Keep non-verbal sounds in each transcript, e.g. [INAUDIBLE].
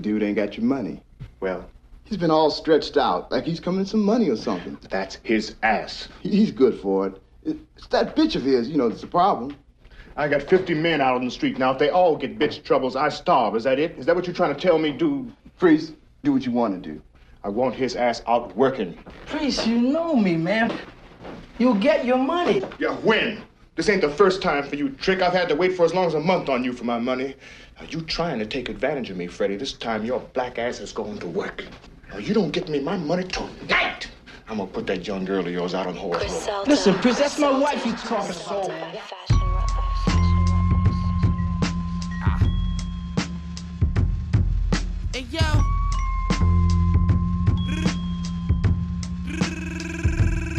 dude ain't got your money. Well, He's been all stretched out, like he's coming some money or something. that's his ass. He's good for it. It's that bitch of his, you know, that's the problem. I got 50 men out on the street now. If they all get bitch troubles, I starve. Is that it? Is that what you're trying to tell me, dude? Freeze, do what you want to do. I want his ass out working. Priest, you know me, man. You'll get your money. Yeah, when? This ain't the first time for you, Trick. I've had to wait for as long as a month on you for my money. Are you trying to take advantage of me, Freddie? This time your black ass is going to work. Now, you don't get me my money tonight. I'm gonna put that young girl of yours out on horse. Griselda. Listen, Priest, that's my wife you talking Sponsored to. by Fashion Rock- Fashion Rock- Hey yo.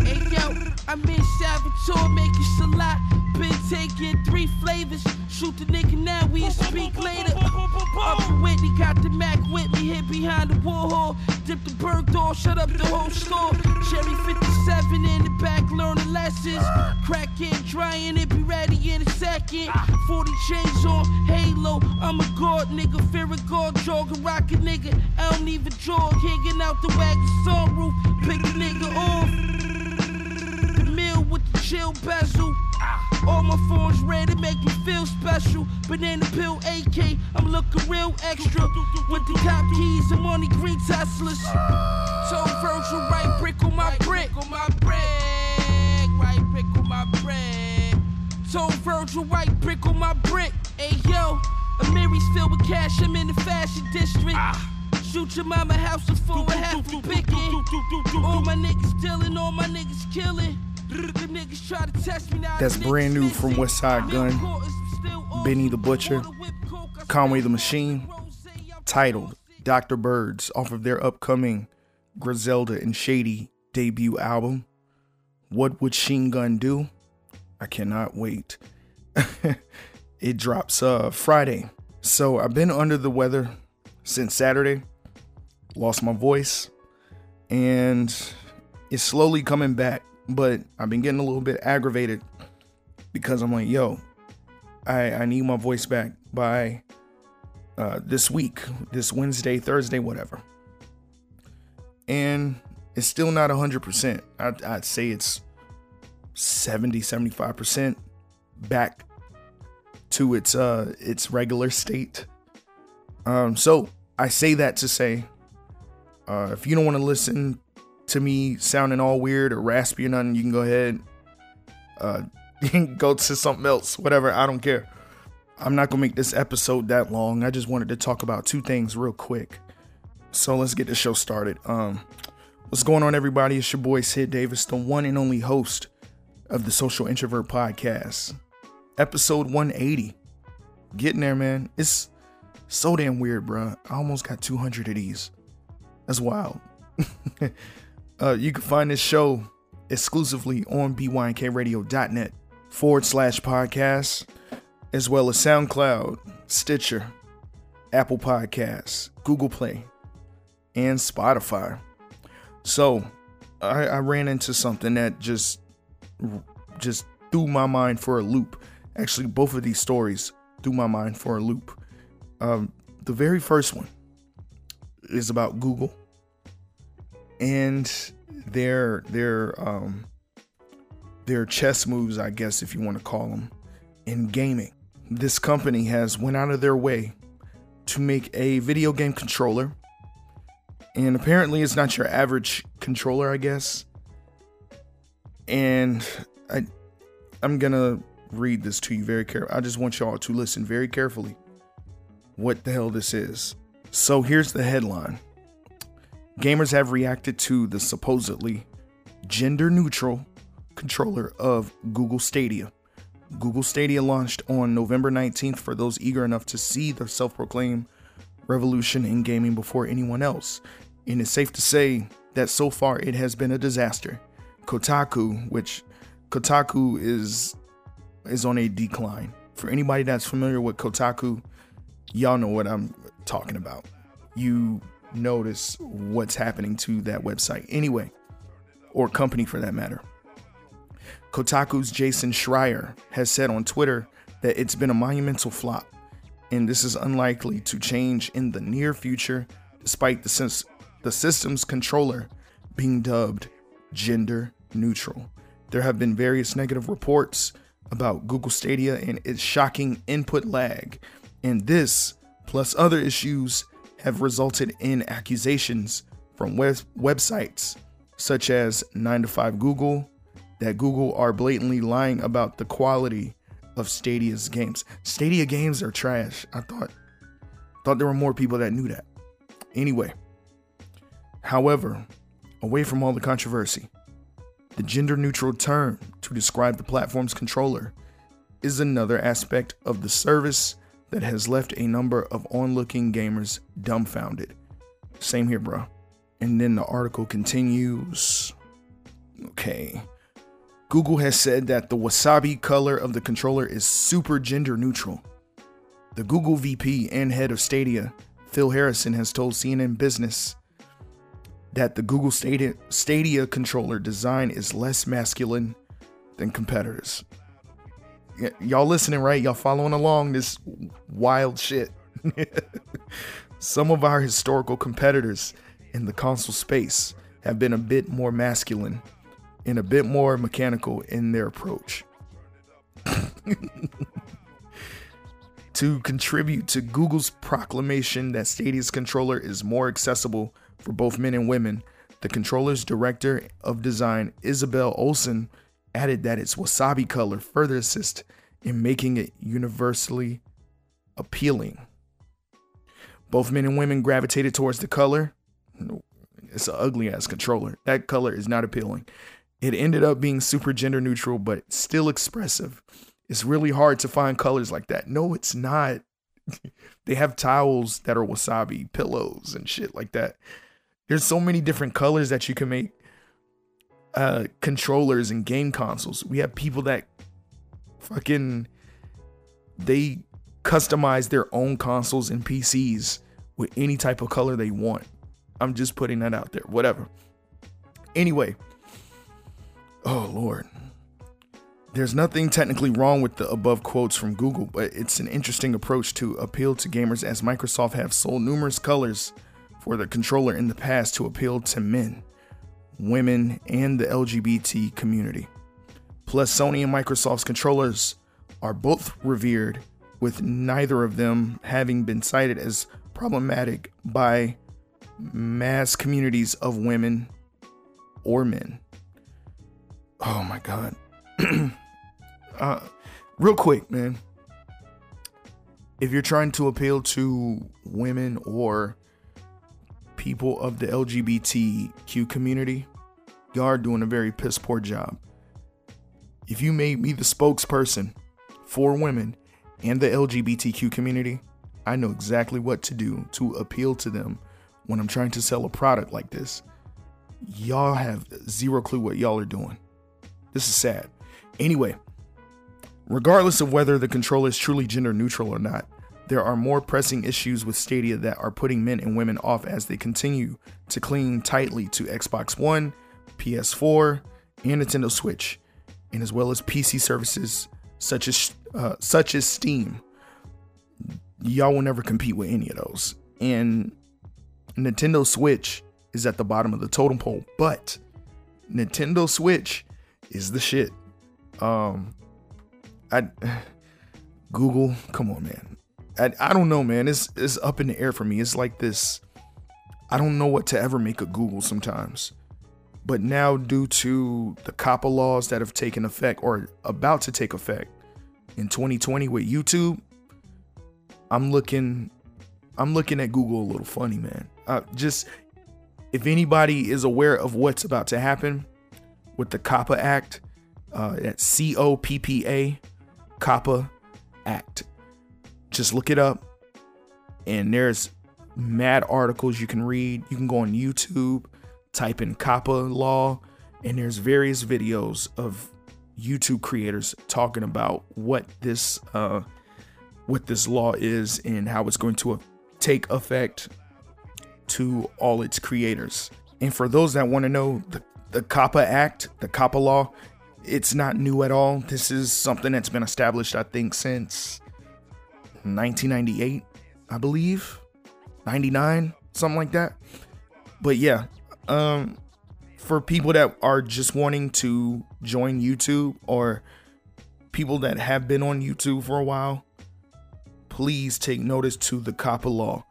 Hey yo, I'm in Salvatore making salat. Been taking three flavors. Shoot the nigga now, we speak later. Up in Whitney, got the Mac with me, hid behind the Warhol. Dip the burg shut up the whole store. Cherry 57 in the back, learning lessons. Crack in, drying it, be ready in a second. 40 chains on, halo. I'm a god nigga, fear a god, jog a nigga. I don't even jog, hanging out the wagon sunroof. Pick the nigga off. The meal with the chill bezel. All my phones ready to make me feel special. Banana pill AK, I'm looking real extra. With the cop keys, I'm on the green Teslas. So Virgil, right brick on my brick. on my brick. Right brick on my brick. So Virgil, right brick on my brick. Hey yo, Amiri's filled with cash, I'm in the fashion district. Ah. Shoot your mama house is full of half a. All my niggas dealing, all my niggas killing. That's brand new from. Westside Gunn. Benny the Butcher, Conway the Machine, titled Dr. Birds off of their upcoming Griselda and Shady debut album. What would Chinegun do? I cannot wait. [LAUGHS] it drops uh Friday. So I've been under the weather since Saturday. Lost my voice and it's slowly coming back, but I've been getting a little bit aggravated because I'm like, yo, I I need my voice back by uh, this week, this Wednesday, Thursday, whatever. And it's still not 100%. I'd, I'd say it's 70, 75% back to its uh its regular state. Um so I say that to say uh if you don't want to listen to me sounding all weird or raspy or nothing, you can go ahead uh [LAUGHS] go to something else, whatever, I don't care. I'm not gonna make this episode that long. I just wanted to talk about two things real quick. So let's get the show started. Um, what's going on, everybody? It's your boy Sid Davis, the one and only host of the Social Introvert Podcast, episode 180. Getting there, man. It's so damn weird, bruh. I almost got 200 of these. That's wild. [LAUGHS] uh, you can find this show exclusively on bynkradio.net forward slash podcast as well as SoundCloud, Stitcher, Apple Podcasts, Google Play, and Spotify. So I, I ran into something that just just threw my mind for a loop. Actually, both of these stories threw my mind for a loop. Um, the very first one is about Google and their their um, their chess moves, I guess, if you want to call them, in gaming. This company has went out of their way to make a video game controller and apparently it's not your average controller i guess. And i i'm gonna read this to you very carefully i just want y'all to listen very carefully what the hell this is. So here's the headline gamers have reacted to the supposedly gender neutral controller of google stadia Google Stadia launched on November 19th for those eager enough to see the self proclaimed revolution in gaming before anyone else. And it's safe to say that so far it has been a disaster. Kotaku, which Kotaku is is on a decline. For anybody that's familiar with Kotaku, y'all know what I'm talking about. You notice what's happening to that website anyway, or company for that matter. Kotaku's Jason Schreier has said on Twitter that it's been a monumental flop and this is unlikely to change in the near future, despite the, sens- the system's controller being dubbed gender neutral. There have been various negative reports about Google Stadia and its shocking input lag, and this, plus other issues, have resulted in accusations from web- websites such as 9 to 5 Google that Google are blatantly lying about the quality of Stadia's games. Stadia games are trash. I thought thought there were more people that knew that. Anyway, however, away from all the controversy, the gender neutral term to describe the platform's controller is another aspect of the service that has left a number of onlooking gamers dumbfounded. Same here, bro. And then the article continues. Okay. Google has said that the wasabi color of the controller is super gender neutral. The Google VP and head of Stadia, Phil Harrison, has told CNN Business that the Google Stadia, Stadia controller design is less masculine than competitors. Y- y'all listening, right? Y'all following along this wild shit. [LAUGHS] Some of our historical competitors in the console space have been a bit more masculine and a bit more mechanical in their approach. [LAUGHS] to contribute to Google's proclamation that Stadia's controller is more accessible for both men and women, the controller's director of design, Isabelle Olsson, added that its wasabi color further assists in making it universally appealing. Both men and women gravitated towards the color. It's an ugly ass controller. That color is not appealing. It ended up being super gender neutral, but still expressive. It's really hard to find colors like that. No, it's not. [LAUGHS] they have towels that are wasabi, pillows, and shit like that. There's so many different colors that you can make uh controllers and game consoles. We have people that fucking they customize their own consoles and PCs with any type of color they want. I'm just putting that out there. Whatever. Anyway, oh lord. There's nothing technically wrong with the above quotes from Google, but it's an interesting approach to appeal to gamers as Microsoft have sold numerous colors for the controller in the past to appeal to men, women, and the LGBT community. Plus, Sony and Microsoft's controllers are both revered, with neither of them having been cited as problematic by mass communities of women or men. Oh my god. [CLEARS THROAT] uh, real quick, man. If you're trying to appeal to women or people of the LGBTQ community, you are doing a very piss poor job. If you made me the spokesperson for women and the LGBTQ community, I know exactly what to do to appeal to them when I'm trying to sell a product like this. Y'all have zero clue what y'all are doing. This is sad. Anyway, regardless of whether the controller is truly gender neutral or not, there are more pressing issues with Stadia that are putting men and women off as they continue to cling tightly to Xbox One, PS4, and Nintendo Switch, and as well as PC services such as uh, such as Steam. Y'all will never compete with any of those. And Nintendo Switch is at the bottom of the totem pole, but Nintendo Switch is the shit. Um, I [SIGHS] Google, come on, man. I, I don't know, man. It's it's up in the air for me. It's like this. I don't know what to ever make of Google sometimes. But now, due to the COPPA laws that have taken effect or about to take effect in 2020 with YouTube, I'm looking, I'm looking at Google a little funny, man. Uh, just if anybody is aware of what's about to happen with the COPPA Act, uh, that's C O P P A, COPPA Act. Just look it up, and there's mad articles you can read. You can go on YouTube, type in COPPA law, and there's various videos of YouTube creators talking about what this uh, what this law is and how it's going to take effect to all its creators. And for those that want to know, the, the COPPA Act, the COPPA law, it's not new at all. This is something that's been established, I think, since 1998, I believe, 99, something like that. But yeah, um, for people that are just wanting to join YouTube or people that have been on YouTube for a while, please take notice to the COPPA law.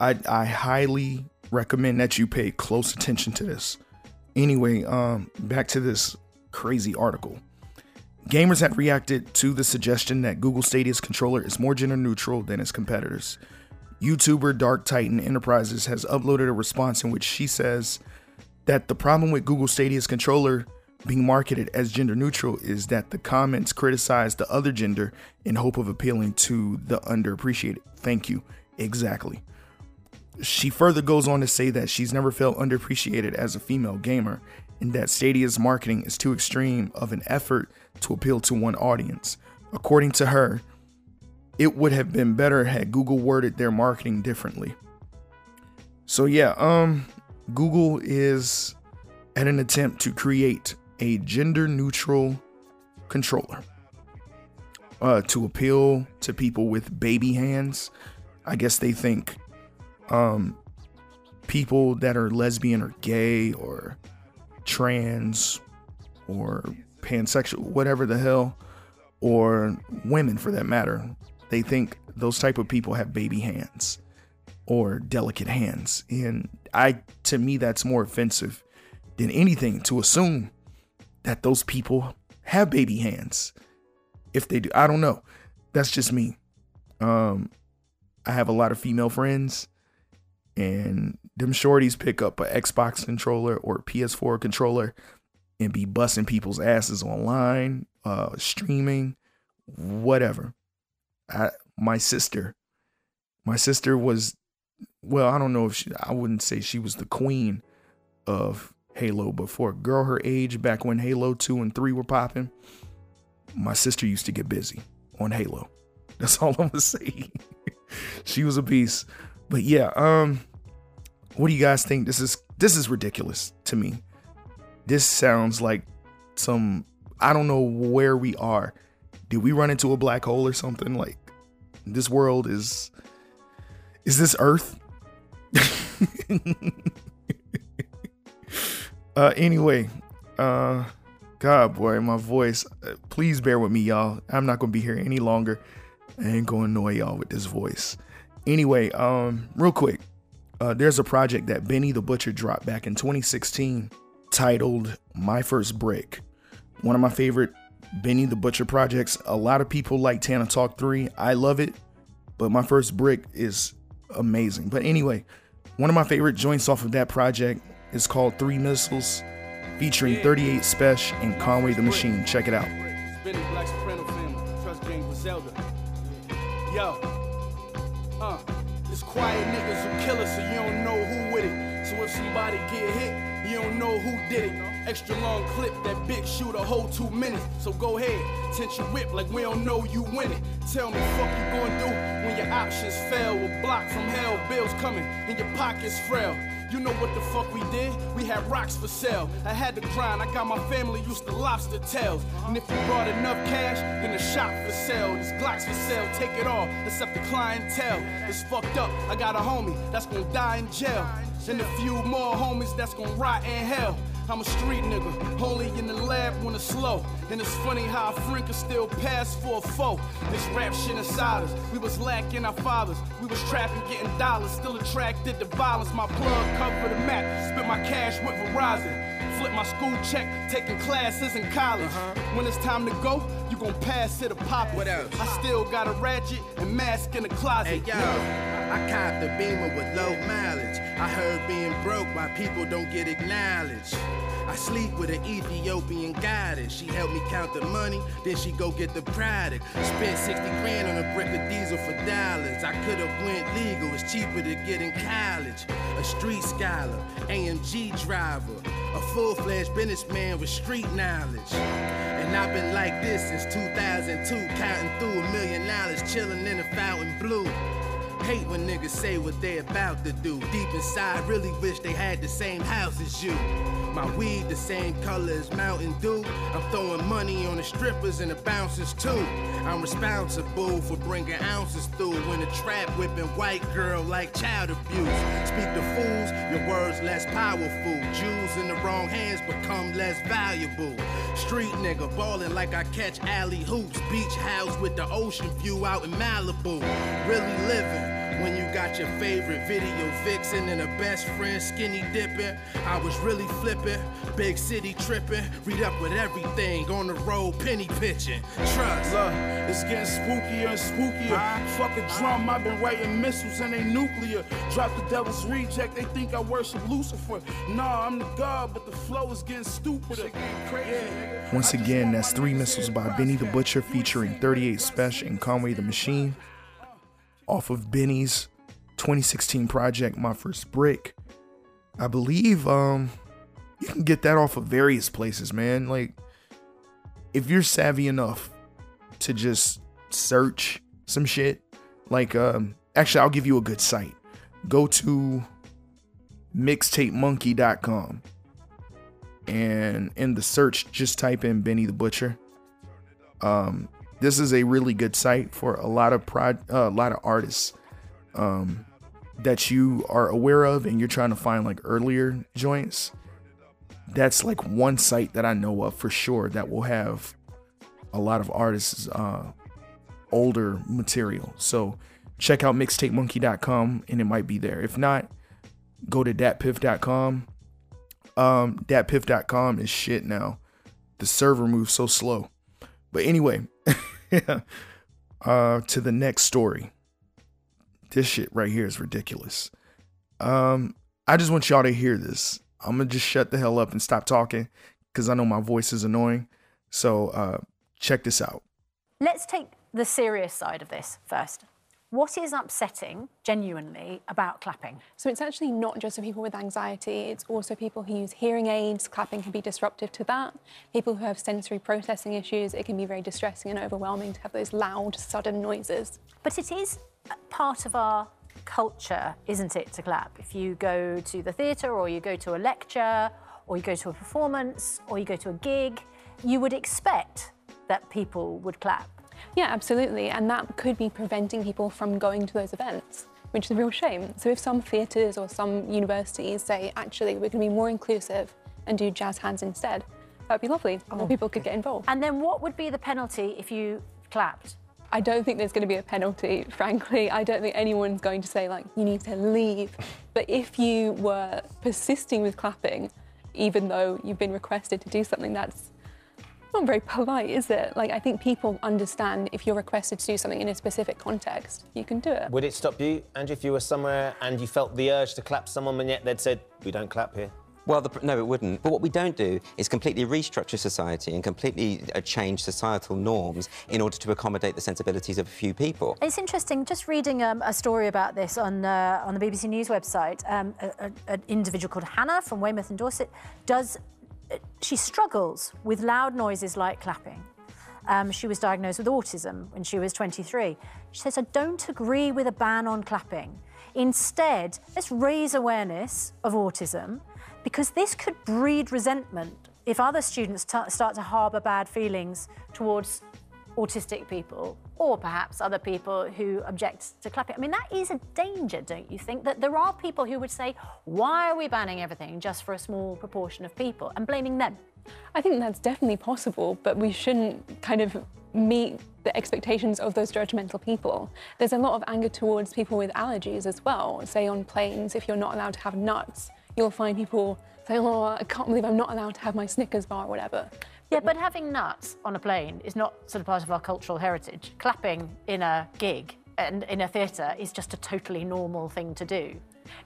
I, I highly recommend that you pay close attention to this. Anyway, um, back to this crazy article. Gamers have reacted to the suggestion that Google Stadia's controller is more gender neutral than its competitors. YouTuber Dark Titan Enterprises has uploaded a response in which she says that the problem with Google Stadia's controller being marketed as gender neutral is that the comments criticize the other gender in hope of appealing to the underappreciated. Thank you. Exactly. She further goes on to say that she's never felt underappreciated as a female gamer and that Stadia's marketing is too extreme of an effort to appeal to one audience. According to her, it would have been better had Google worded their marketing differently. So yeah, um Google is at an attempt to create a gender neutral controller uh, to appeal to people with baby hands. I guess they think um, people that are lesbian or gay or trans or pansexual, whatever the hell, or women for that matter, they think those type of people have baby hands or delicate hands. And I to me that's more offensive than anything to assume that those people have baby hands. If they do, I don't know. That's just me. Um I have a lot of female friends and them shorties pick up a Xbox controller or PS4 controller and be busting people's asses online, uh streaming, whatever. I my sister my sister was well, I don't know if she, I wouldn't say she was the queen of Halo, but for a girl her age, back when Halo 2 and 3 were popping, my sister used to get busy on Halo. [LAUGHS] That's all I'm gonna say. [LAUGHS] she was a beast. But yeah, um, what do you guys think? This is this is ridiculous to me. This sounds like some I don't know where we are. Did we run into a black hole or something? Like this world is is this Earth? [LAUGHS] uh, anyway, uh, God, boy, my voice. Uh, please bear with me, y'all. I'm not gonna be here any longer. I ain't gonna annoy y'all with this voice. Anyway, um, real quick, uh, there's a project that Benny the Butcher dropped back in 2016 titled My First Brick. One of my favorite Benny the Butcher projects. A lot of people like Tana Talk 3. I love it, but My First Brick is amazing. But anyway, one of my favorite joints off of that project is called Three Missiles, featuring 38 Spesh and Conway the Machine. Check it out. Benny Black Soprano family, Trust Gang Griselda. Yo, uh, it's quiet niggas who kill us, so you don't know who with it. So if somebody get hit, you don't know who did it. Extra long clip, that big shoot a whole two minutes. So go ahead, tense your whip like we don't know you win it. Tell me, fuck you gonna do when your options fail? With block from hell, bills coming, and your pockets frail. You know what the fuck we did? We had rocks for sale. I had to grind, I got my family used to lobster tails. And if you brought enough cash, then the shop for sale. This Glock's for sale, take it all, except the clientele. It's fucked up, I got a homie that's gonna die in jail. And a few more homies that's gonna rot in hell. I'm a street nigga, only in the lab when it's slow. And it's funny how a friend can still pass for a foe. This rap shit inside us, we was lacking our fathers. We was trapping, getting dollars, still attracted to violence. My plug covered the map, spent my cash with Verizon. Flip my school check, taking classes in college. Uh-huh. When it's time to go, you gon' pass it a pop. What else? I still got a ratchet and mask in the closet. Hey yo, I copped a beamer with low mileage. I heard being broke, my people don't get acknowledged. I sleep with an Ethiopian goddess. She helped me count the money, then she go get the product. Spent 60 grand on a brick of diesel for dollars. I could've went legal, it's cheaper to get in college. A street scholar, AMG driver, a full-fledged businessman with street knowledge. And I've been like this since 2002, counting through a million dollars, chilling in a Fontainebleau. Hate when niggas say what they about to do. Deep inside, really wish they had the same house as you. My weed the same color as Mountain Dew. I'm throwing money on the strippers and the bouncers too. I'm responsible for bringing ounces through when the trap whipping white girl like child abuse. Speak to fools, your words less powerful. Jews in the wrong hands become less valuable. Street nigga ballin' like I catch alley hoops. Beach house with the ocean view out in Malibu. Really living. When you got your favorite video vixen and a best friend skinny dipping, I was really flipping, big city tripping, read up with everything on the road, penny pitching. Trust. Look, it's getting spookier and spookier. Fuck a drum, I've been writing missiles and they nuclear. Drop the devil's reject, they think I worship Lucifer. Nah, I'm the god, but the flow is getting stupider. Yeah. Once again, that's Three Missiles by Benny the Butcher featuring 38 Spesh and Conway the Machine off of Benny's 2016 project My First Brick. I believe um you can get that off of various places, man. Like if you're savvy enough to just search some shit, like um actually I'll give you a good site. Go to mixtapemonkey.com and in the search just type in Benny the Butcher. Um this is a really good site for a lot of prod, uh, a lot of artists um, that you are aware of, and you're trying to find like earlier joints. That's like one site that I know of for sure that will have a lot of artists' uh, older material. So check out mixtapemonkey.com and it might be there. If not, go to datpiff.com. Um, datpiff.com is shit now. The server moves so slow. But anyway, [LAUGHS] uh, to the next story. This shit right here is ridiculous. Um, I just want y'all to hear this. I'm gonna just shut the hell up and stop talking because I know my voice is annoying. So uh, check this out. Let's take the serious side of this first. What is upsetting, genuinely, about clapping? So it's actually not just for people with anxiety, it's also people who use hearing aids. Clapping can be disruptive to that. People who have sensory processing issues, it can be very distressing and overwhelming to have those loud, sudden noises. But it is part of our culture, isn't it, to clap? If you go to the theatre or you go to a lecture or you go to a performance or you go to a gig, you would expect that people would clap. Yeah, absolutely. And that could be preventing people from going to those events, which is a real shame. So if some theatres or some universities say, actually, we're going to be more inclusive and do jazz hands instead, that'd be lovely. More oh. people could get involved. And then what would be the penalty if you clapped? I don't think there's going to be a penalty, [LAUGHS] frankly. I don't think anyone's going to say, like, you need to leave. But if you were persisting with clapping, even though you've been requested to do something that's not very polite, is it? Like, I think people understand if you're requested to do something in a specific context, you can do it. Would it stop you, Andrew, if you were somewhere and you felt the urge to clap someone, and yet they'd said, we don't clap here? Well, the, no, it wouldn't. But what we don't do is completely restructure society and completely uh, change societal norms in order to accommodate the sensibilities of a few people. It's interesting, just reading um, a story about this on, uh, on the BBC News website. Um, a, a, an individual called Hannah from Weymouth and Dorset does, she struggles with loud noises like clapping. Um, she was diagnosed with autism when she was 23. She says, I don't agree with a ban on clapping. Instead, let's raise awareness of autism because this could breed resentment if other students start to harbour bad feelings towards autistic people or perhaps other people who object to clapping. I mean, that is a danger, don't you think? That there are people who would say, why are we banning everything just for a small proportion of people and blaming them? I think that's definitely possible, but we shouldn't kind of meet the expectations of those judgmental people. There's a lot of anger towards people with allergies as well. Say on planes, if you're not allowed to have nuts, you'll find people saying, oh, I can't believe I'm not allowed to have my Snickers bar or whatever. Yeah, but having nuts on a plane is not sort of part of our cultural heritage. Clapping in a gig and in a theatre is just a totally normal thing to do.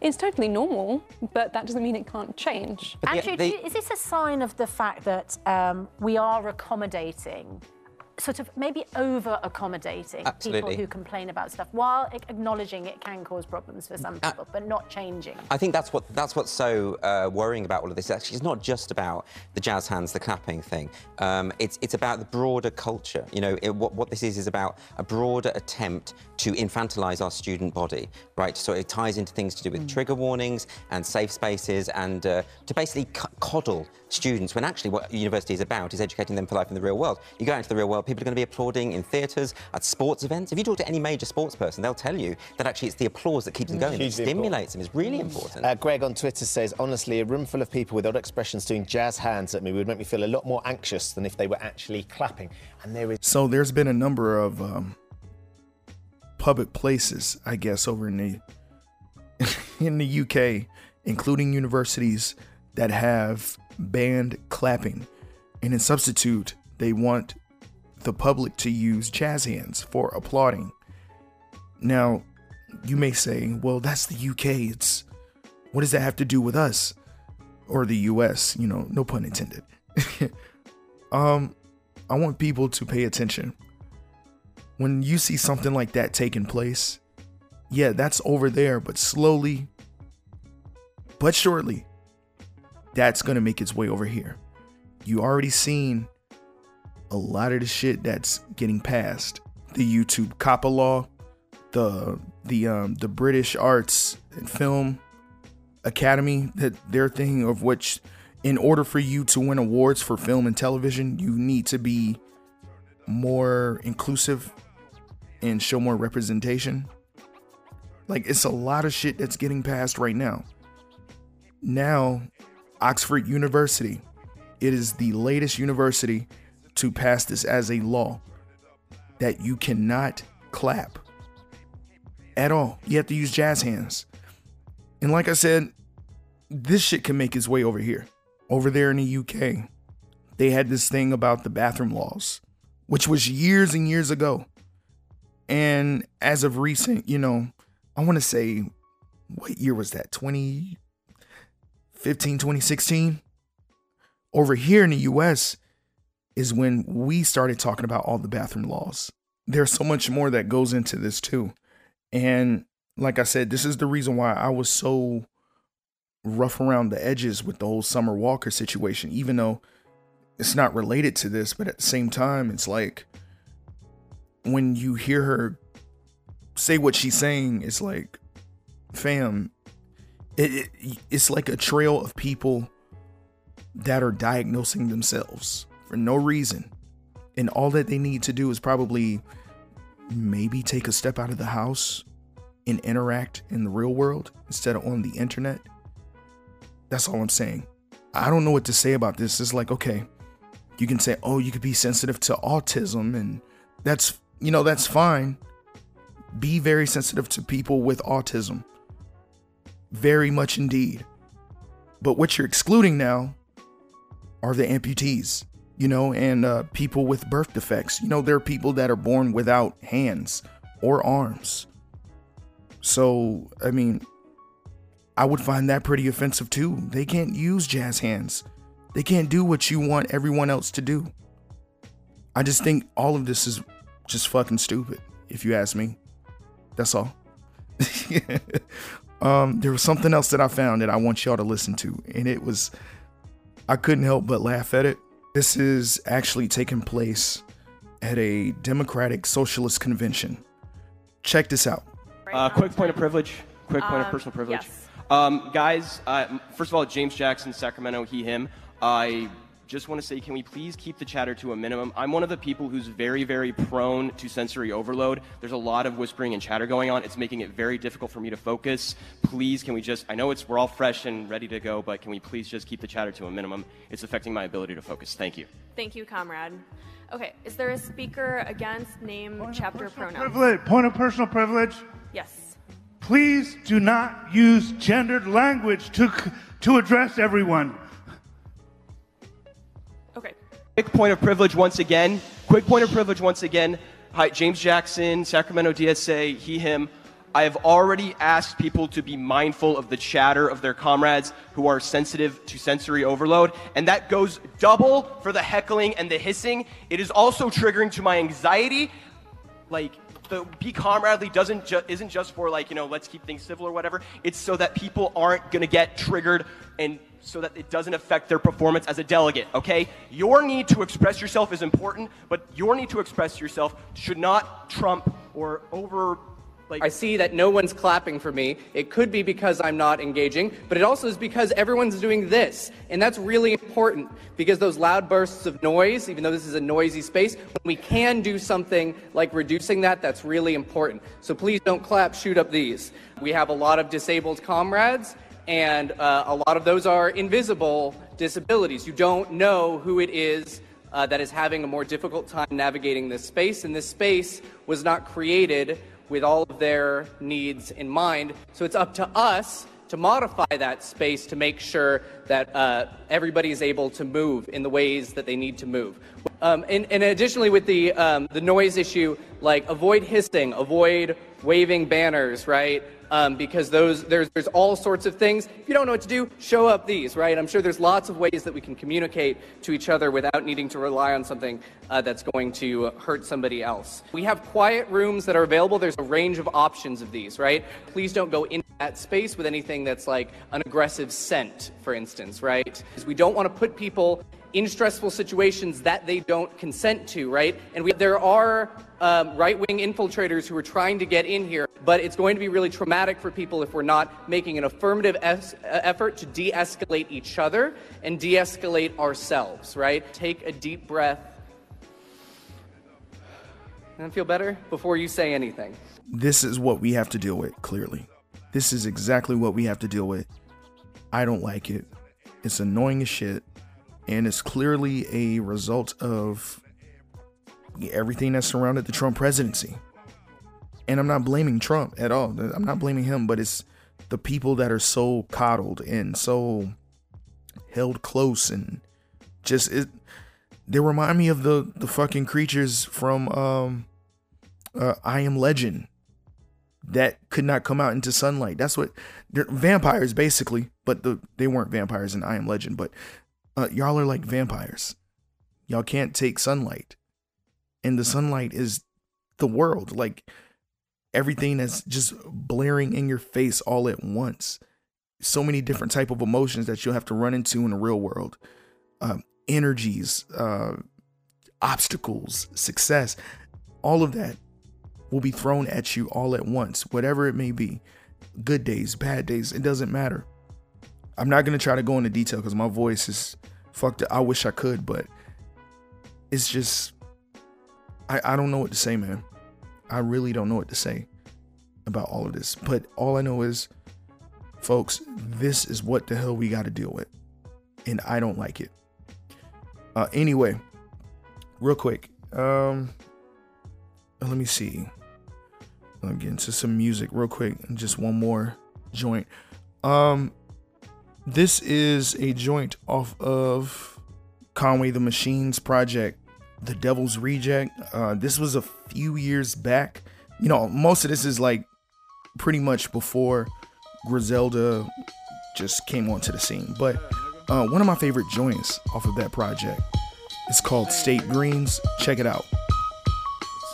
It's totally normal, but that doesn't mean it can't change. But Andrew, the, the... is this a sign of the fact that um, we are accommodating sort of maybe over accommodating people who complain about stuff while acknowledging it can cause problems for some people, uh, but not changing. I think that's what that's what's so uh, worrying about all of this. Actually, it's not just about the jazz hands, the clapping thing. Um, it's it's about the broader culture. You know, it, what what this is is about a broader attempt to infantilize our student body, right? So it ties into things to do with trigger warnings and safe spaces and uh, to basically c- coddle students when actually what university is about is educating them for life in the real world. You go out into the real world, people are going to be applauding in theatres, at sports events. If you talk to any major sports person, they'll tell you that actually it's the applause that keeps them going, that Hugely stimulates them. It's really important. Uh, Greg on Twitter says, honestly, a room full of people with odd expressions doing jazz hands at me would make me feel a lot more anxious than if they were actually clapping. And there is. So there's been a number of um, public places, I guess, over in the [LAUGHS] in the UK, including universities that have banned clapping, and in substitute, they want the public to use jazz hands for applauding. Now, you may say, "Well, that's the UK. It's what does that have to do with us or the US?" You know, no pun intended. [LAUGHS] um, I want people to pay attention. When you see something like that taking place, yeah, that's over there, but slowly, but surely, that's gonna make its way over here. You already seen a lot of the shit that's getting passed. The YouTube COPPA law, the the um the British Arts and Film Academy, that their thing of which in order for you to win awards for film and television, you need to be more inclusive and show more representation. Like it's a lot of shit that's getting passed right now. Now, Oxford University, it is the latest university to pass this as a law that you cannot clap at all. You have to use jazz hands. And like I said, this shit can make its way over here. Over there in the UK, they had this thing about the bathroom laws, which was years and years ago. And as of recent, you know, I want to say, what year was that? 2015, 2016? Over here in the US is when we started talking about all the bathroom laws. There's so much more that goes into this too. And like I said, this is the reason why I was so rough around the edges with the whole Summer Walker situation, even though it's not related to this, but at the same time, it's like when you hear her say what she's saying, it's like, fam, it, it, it's like a trail of people that are diagnosing themselves for no reason. And all that they need to do is probably maybe take a step out of the house and interact in the real world instead of on the internet. That's all I'm saying. I don't know what to say about this. It's like, okay, you can say, oh, you could be sensitive to autism, and that's, you know, that's fine. Be very sensitive to people with autism. Very much indeed. But what you're excluding now are the amputees, you know, and uh, people with birth defects. You know, there are people that are born without hands or arms. So, I mean, I would find that pretty offensive too. They can't use jazz hands. They can't do what you want everyone else to do. I just think all of this is just fucking stupid, if you ask me. That's all. [LAUGHS] um, there was something else that I found that I want y'all to listen to, and it was I couldn't help but laugh at it. This is actually taking place at a Democratic Socialist convention. Check this out. Uh, quick point of privilege. Quick point of Um, personal privilege. yes. Um, guys, uh, first of all, James Jackson, Sacramento, he, him. I just want to say, can we please keep the chatter to a minimum? I'm one of the people who's very, very prone to sensory overload. There's a lot of whispering and chatter going on. It's making it very difficult for me to focus. Please, can we just, I know it's, we're all fresh and ready to go, but can we please just keep the chatter to a minimum? It's affecting my ability to focus. Thank you. Thank you, comrade. Okay, is there a speaker against name, chapter, pronoun? Privilege, point of personal privilege. Yes. Please do not use gendered language to, to address everyone. Quick point of privilege once again. Quick point of privilege once again. Hi, James Jackson, Sacramento DSA, he, him. I have already asked people to be mindful of the chatter of their comrades who are sensitive to sensory overload, and that goes double for the heckling and the hissing. It is also triggering to my anxiety. Like, the be comradely doesn't ju- isn't just for like you know let's keep things civil or whatever. It's so that people aren't gonna get triggered and so that it doesn't affect their performance as a delegate. Okay, your need to express yourself is important, but your need to express yourself should not trump or over like I see that no one's clapping for me. It could be because I'm not engaging, but it also is because everyone's doing this. And that's really important because those loud bursts of noise, even though this is a noisy space, when we can do something like reducing that, that's really important. So please don't clap, shoot up these. We have a lot of disabled comrades, and uh, a lot of those are invisible disabilities. You don't know who it is uh, that is having a more difficult time navigating this space, and this space was not created with all of their needs in mind. So it's up to us to modify that space to make sure that uh, everybody is able to move in the ways that they need to move. Um, and, and additionally, with the, um, the noise issue, like avoid hissing, avoid waving banners, right? Um, because those there's there's all sorts of things. If you don't know what to do, show up these, right? I'm sure there's lots of ways that we can communicate to each other without needing to rely on something uh, that's going to hurt somebody else. We have quiet rooms that are available. There's a range of options of these, right? Please don't go in that space with anything that's like an aggressive scent, for instance, right? Because we don't want to put people in stressful situations that they don't consent to, right? And we, there are um, right wing infiltrators who are trying to get in here, but it's going to be really traumatic for people if we're not making an affirmative es- effort to de escalate each other and de escalate ourselves, right? Take a deep breath. And feel better before you say anything. This is what we have to deal with, clearly. This is exactly what we have to deal with. I don't like it. It's annoying as shit. And it's clearly a result of everything that surrounded the Trump presidency. And I'm not blaming Trump at all. I'm not blaming him, but it's the people that are so coddled and so held close and just it they remind me of the the fucking creatures from um uh, I Am Legend that could not come out into sunlight. That's what they're vampires basically, but the they weren't vampires in I Am Legend, but uh, y'all are like vampires. Y'all can't take sunlight. And the sunlight is the world, like everything that's just blaring in your face all at once. So many different type of emotions that you'll have to run into in the real world. Um, energies, uh, obstacles, success, all of that will be thrown at you all at once, whatever it may be. Good days, bad days, it doesn't matter. I'm not gonna try to go into detail because my voice is fucked up. I wish I could, but it's just I, I don't know what to say, man. I really don't know what to say about all of this. But all I know is, folks, this is what the hell we got to deal with. And I don't like it. Uh, anyway, real quick. Um, let me see. I'll get into some music real quick. And just one more joint. Um, this is a joint off of Conway the Machines project, The Devil's Reject. Uh, this was a few years back. You know, most of this is like pretty much before Griselda just came onto the scene. But uh, one of my favorite joints off of that project is called State Greens. Check it out.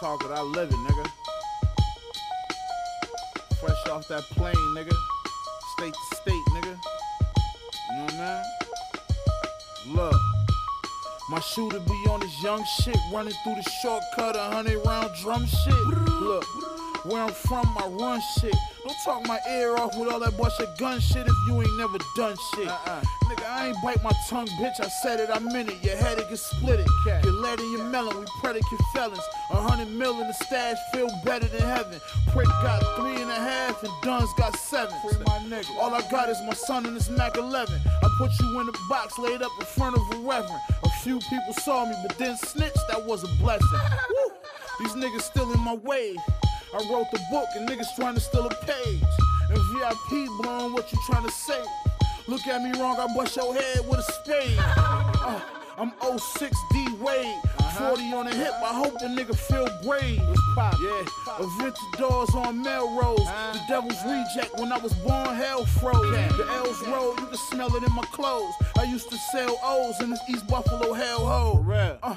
Talk it, I live it, nigga. Fresh off that plane, nigga. State. Mean? Look. My shooter be on this young shit, running through the shortcut, a hundred round drum shit. Look, where I'm from, I run shit. Talk my ear off with all that bullshit gun shit if you ain't never done shit. Nigga, I ain't bite my tongue, bitch. I said it, I meant it. Your head it get split it. Get lead in your melon, we predicate felons. A hundred mil in the stash, feel better than heaven. Prick got three and a half, and Duns got seven. All I got is my son and this Mac 11. I put you in a box laid up in front of a reverend. A few people saw me, but then snitched, that was a blessing. [LAUGHS] Woo! These niggas still in my way. I wrote the book and niggas trying to steal a page. And VIP blowing what you trying to say. Look at me wrong, I bust your head with a spade. Uh, I'm 06 D Wade. 40 on the hip, I hope the nigga feel brave. Yeah, Aventadors on Melrose. The devil's reject when I was born, hell froze. The L's roll, you can smell it in my clothes. I used to sell O's in this East Buffalo hellhole. Uh,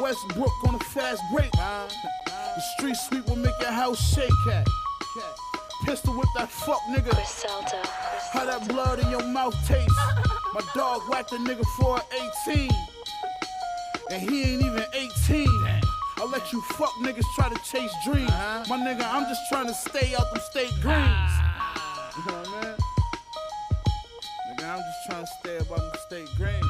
Westbrook on a fast break. The street sweep will make your house shake. At. Pistol whip that fuck nigga. How that blood in your mouth tastes. My dog whacked a nigga for an 18. And he ain't even 18. I I'll let you fuck niggas try to chase dreams. My nigga, I'm just trying to stay out them state greens. You know what I mean? Nigga, I'm just trying to stay about them state greens.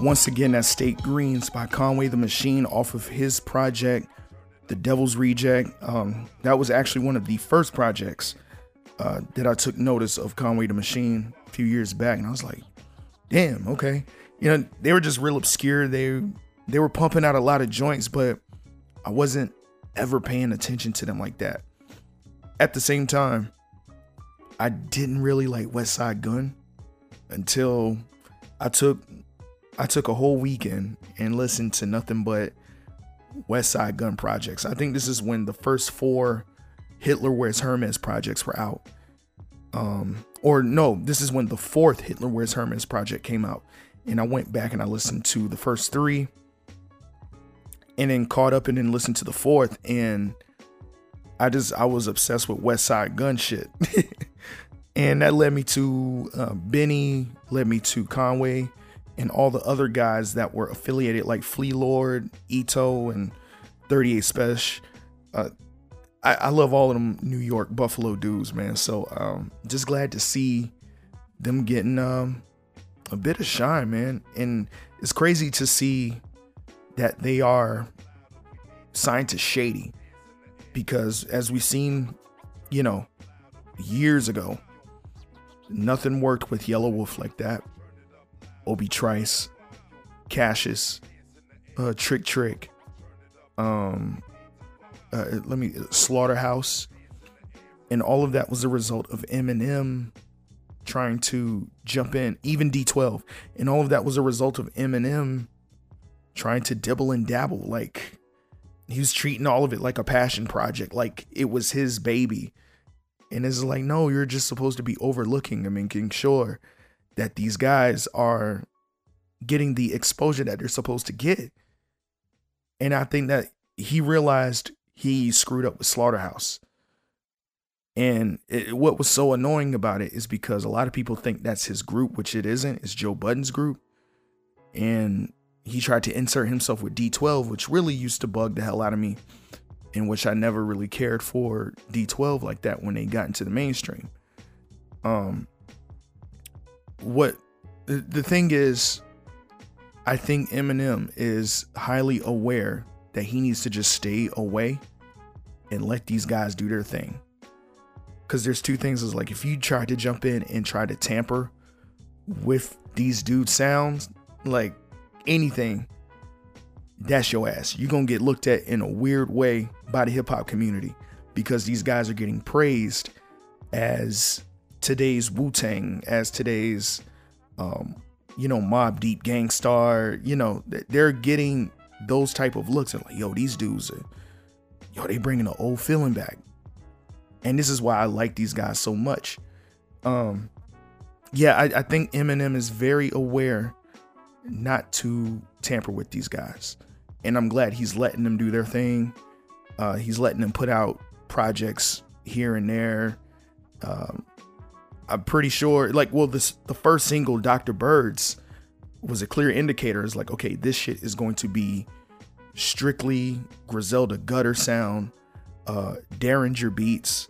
Once again, that's State Greens by Conway the Machine off of his project, The Devil's Reject. Um, that was actually one of the first projects uh, that I took notice of Conway the Machine a few years back, and I was like, damn, okay. You know, they were just real obscure. They they were pumping out a lot of joints, but I wasn't ever paying attention to them like that. At the same time, I didn't really like Westside Gunn until I took I took a whole weekend and listened to nothing but Westside Gunn projects. I think this is when the first four Hitler Wears Hermes projects were out. Um, or no, this is when the fourth Hitler Wears Hermes project came out. And I went back and I listened to the first three and then caught up and then listened to the fourth. And I just, I was obsessed with Westside Gunn shit. [LAUGHS] and that led me to uh, Benny, led me to Conway, and all the other guys that were affiliated, like Flee Lord, Ito, and 38 Spesh. Uh, I, I, love all of them New York Buffalo dudes, man. So um, just glad to see them getting um, a bit of shine, man. And it's crazy to see that they are signed to Shady because, as we've seen, you know, years ago, nothing worked with Yelawolf like that. Obi Trice, Cashis, uh, Trick Trick, um, uh, let me Slaughterhouse, and all of that was a result of Eminem trying to jump in, even D12, and all of that was a result of Eminem trying to dibble and dabble, like he was treating all of it like a passion project, like it was his baby. And it's like, no, you're just supposed to be overlooking and making sure that these guys are getting the exposure that they're supposed to get. And I think that he realized he screwed up with Slaughterhouse. And it, what was so annoying about it is because a lot of people think that's his group, which it isn't. It's Joe Budden's group. And he tried to insert himself with D12, which really used to bug the hell out of me, in which I never really cared for D12 like that when they got into the mainstream. Um, what the thing is, I think Eminem is highly aware that he needs to just stay away and let these guys do their thing. Because there's two things is like if you try to jump in and try to tamper with these dudes' sounds, like anything, that's your ass. You're gonna get looked at in a weird way by the hip hop community because these guys are getting praised as today's Wu Tang, as today's, um, you know, Mobb Deep Gang Starr. You know, they're getting those type of looks and like, yo, these dudes are, yo, they bringing the old feeling back. And this is why I like these guys so much. Um, yeah, I, I think Eminem is very aware not to tamper with these guys. And I'm glad he's letting them do their thing. Uh, he's letting them put out projects here and there. Um, I'm pretty sure, like, well, this the first single, Dr. Birds, was a clear indicator. It's like, okay, this shit is going to be strictly Griselda gutter sound, uh, Daringer beats,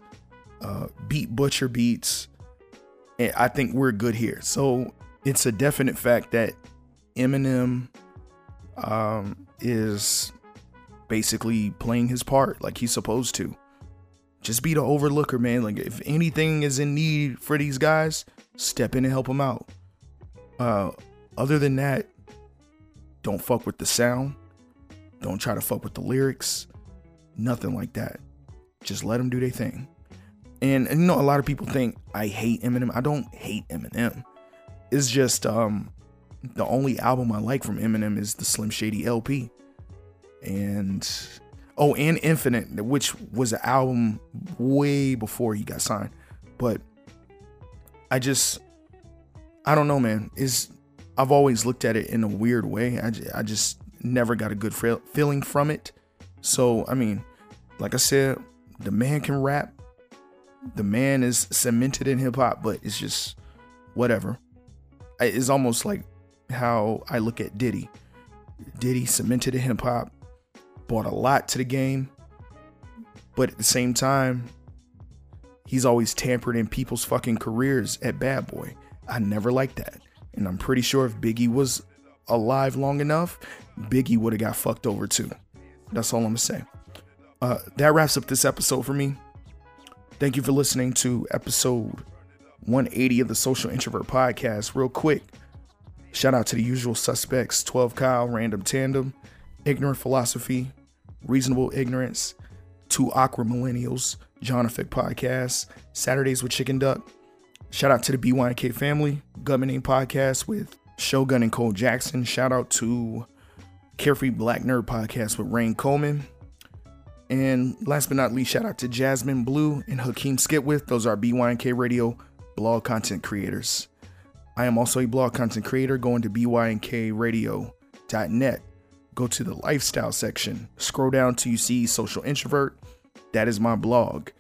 uh, Beat Butcha beats. And I think we're good here. So it's a definite fact that Eminem um, is basically playing his part like he's supposed to. Just be the overlooker, man. Like if anything is in need for these guys, step in and help them out. Uh, other than that, don't fuck with the sound. Don't try to fuck with the lyrics. Nothing like that. Just let them do their thing. And, and you know, a lot of people think I hate Eminem. I don't hate Eminem. It's just um the only album I like from Eminem is the Slim Shady LP. And oh, and Infinite, which was an album way before he got signed. But I just I don't know, man. Is I've always looked at it in a weird way. I, I just never got a good feeling from it. So, I mean, like I said, the man can rap. The man is cemented in hip hop, but it's just whatever. It's almost like how I look at Diddy. Diddy cemented in hip hop. brought a lot to the game, but at the same time, he's always tampered in people's fucking careers at Bad Boy. I never liked that. And I'm pretty sure if Biggie was alive long enough, Biggie would have got fucked over too. That's all I'm gonna say. Uh, that wraps up this episode for me. Thank you for listening to episode 180 of the Social Introvert Podcast. Real quick, shout out to the usual suspects 12 Kyle, Random Tandem, Ignorant Philosophy, Reasonable Ignorance, Two Awkward Millennials, John Effect Podcast, Saturdays with Chicken Duck. Shout out to the BYNK family, Governing Podcast with Shogun and Cole Jackson. Shout out to Carefree Black Nerd Podcast with Rain Coleman. And last but not least, shout out to Jasmine Blue and Hakeem Skipwith. Those are BYNK Radio blog content creators. I am also a blog content creator. Going to bynkradio.net. Go to the lifestyle section. Scroll down till you see Social Introvert. That is my blog.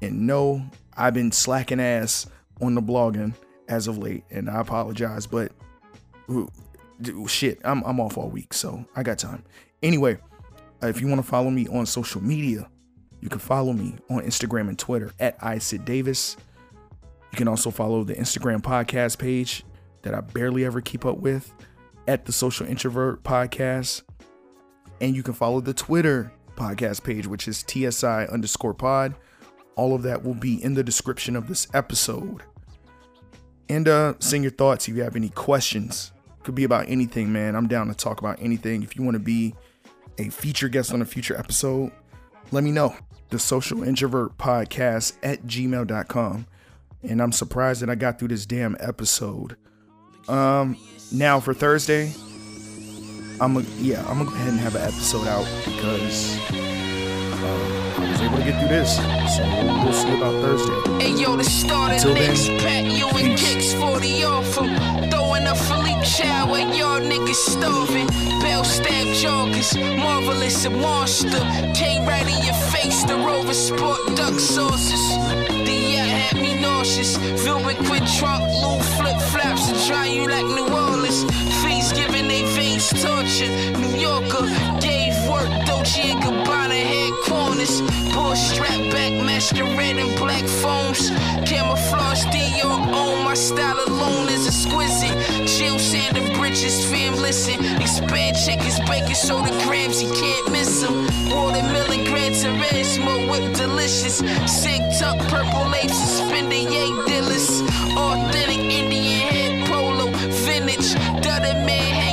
And no, I've been slacking ass on the blogging as of late, and I apologize, but shit, I'm, I'm off all week, so I got time. Anyway, if you want to follow me on social media, you can follow me on Instagram and Twitter at iSidDavis. You can also follow the Instagram podcast page that I barely ever keep up with at the Social Introvert Podcast. And you can follow the Twitter podcast page, which is TSI underscore pod. All of that will be in the description of this episode. And uh send your thoughts if you have any questions. Could be about anything, man. I'm down to talk about anything. If you want to be a feature guest on a future episode, let me know. The social introvert podcast at gmail.com. And I'm surprised that I got through this damn episode. Um now for Thursday, I'm gonna yeah, I'm gonna go ahead and have an episode out because uh, I was able to get through this. So we'll, see about Thursday. Hey yo, the start of next pack, you and kicks 40 off 'em. Throwing a Philippe shower, y'all niggas starving. Bell stab joggers, marvelous, a monster. Came right in your face, the Rover Sport duck sauces. The yacht had me nauseous. Velvet quid trunk, little flip flops, to dry you like New Orleans. Fees giving they veins torture. New Yorker work, Dolce and Gabbana head corners. Bull strap back, masquerade in black foams. Camouflage Dior on my style alone is exquisite. Chill sand and bridges, fam, listen. Expand chickens, bacon, soda grams, you can't miss them. Watermelon, Gran Turismo, whip delicious. Sick tuck, purple apes, suspended yay dealers. Authentic Indian head polo, vintage. Dutter man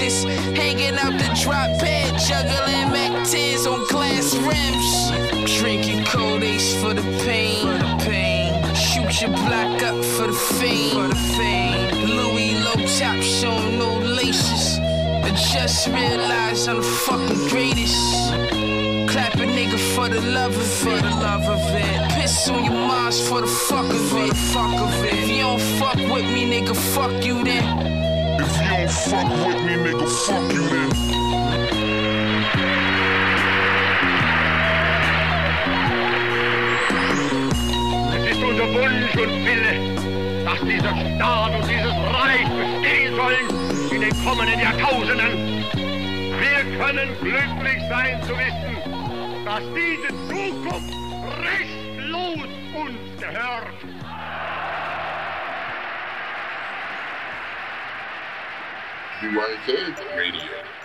in. Hanging out the drop pad, juggling Mac 10s on glass rims. Drinking cold ace for the pain. Shoot your block up for the fame. For the fame. Louis low top showing no laces. I just realized I'm the fucking greatest. Clap a nigga for the love of it. For the love of it. Piss on your moms for the fuck of it. For the fuck of it. If you don't fuck with me, nigga, fuck you then. Fuck with me, nigga, fuck you then. Es ist unser Wunsch und Wille, dass dieser Staat und dieses Reich bestehen sollen in den kommenden Jahrtausenden. Wir können glücklich sein zu wissen, dass diese Zukunft restlos uns gehört. BYNK Radio.